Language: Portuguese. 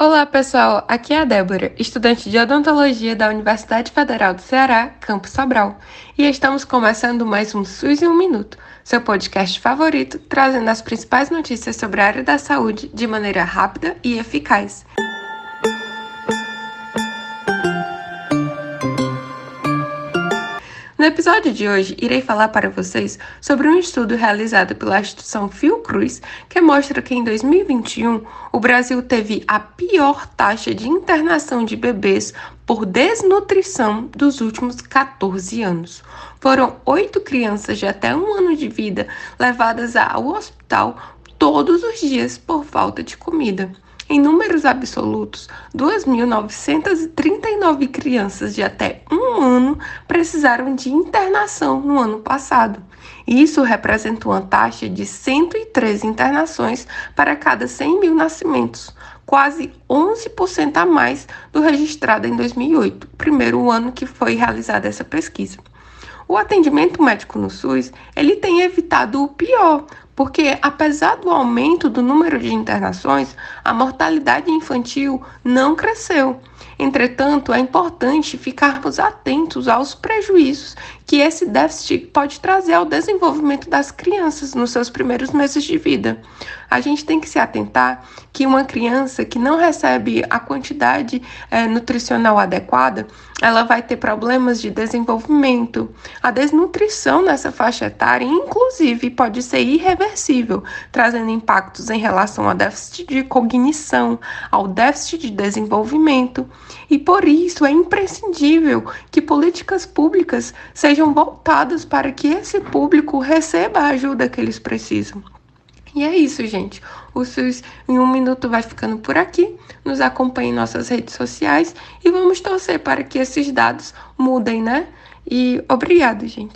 Olá, pessoal. Aqui é a Débora, estudante de odontologia da Universidade Federal do Ceará, Campus Sobral, e estamos começando mais um SUS em um minuto, seu podcast favorito, trazendo as principais notícias sobre a área da saúde de maneira rápida e eficaz. Episódio de hoje, irei falar para vocês sobre um estudo realizado pela instituição Fiocruz que mostra que em 2021 o Brasil teve a pior taxa de internação de bebês por desnutrição dos últimos 14 anos. Foram oito crianças de até um ano de vida levadas ao hospital todos os dias por falta de comida. Em números absolutos, 2.939 crianças de até um ano precisaram de internação no ano passado. Isso representa uma taxa de 103 internações para cada 100 mil nascimentos, quase 11% a mais do registrado em 2008, primeiro ano que foi realizada essa pesquisa. O atendimento médico no SUS, ele tem evitado o pior, porque apesar do aumento do número de internações, a mortalidade infantil não cresceu. Entretanto, é importante ficarmos atentos aos prejuízos que esse déficit pode trazer ao desenvolvimento das crianças nos seus primeiros meses de vida. A gente tem que se atentar que uma criança que não recebe a quantidade é, nutricional adequada, ela vai ter problemas de desenvolvimento. A desnutrição nessa faixa etária, inclusive, pode ser irreversível, trazendo impactos em relação ao déficit de cognição, ao déficit de desenvolvimento. E por isso é imprescindível que políticas públicas sejam voltadas para que esse público receba a ajuda que eles precisam. E é isso, gente. O SUS em um minuto vai ficando por aqui. Nos acompanhe em nossas redes sociais e vamos torcer para que esses dados mudem, né? E obrigado, gente.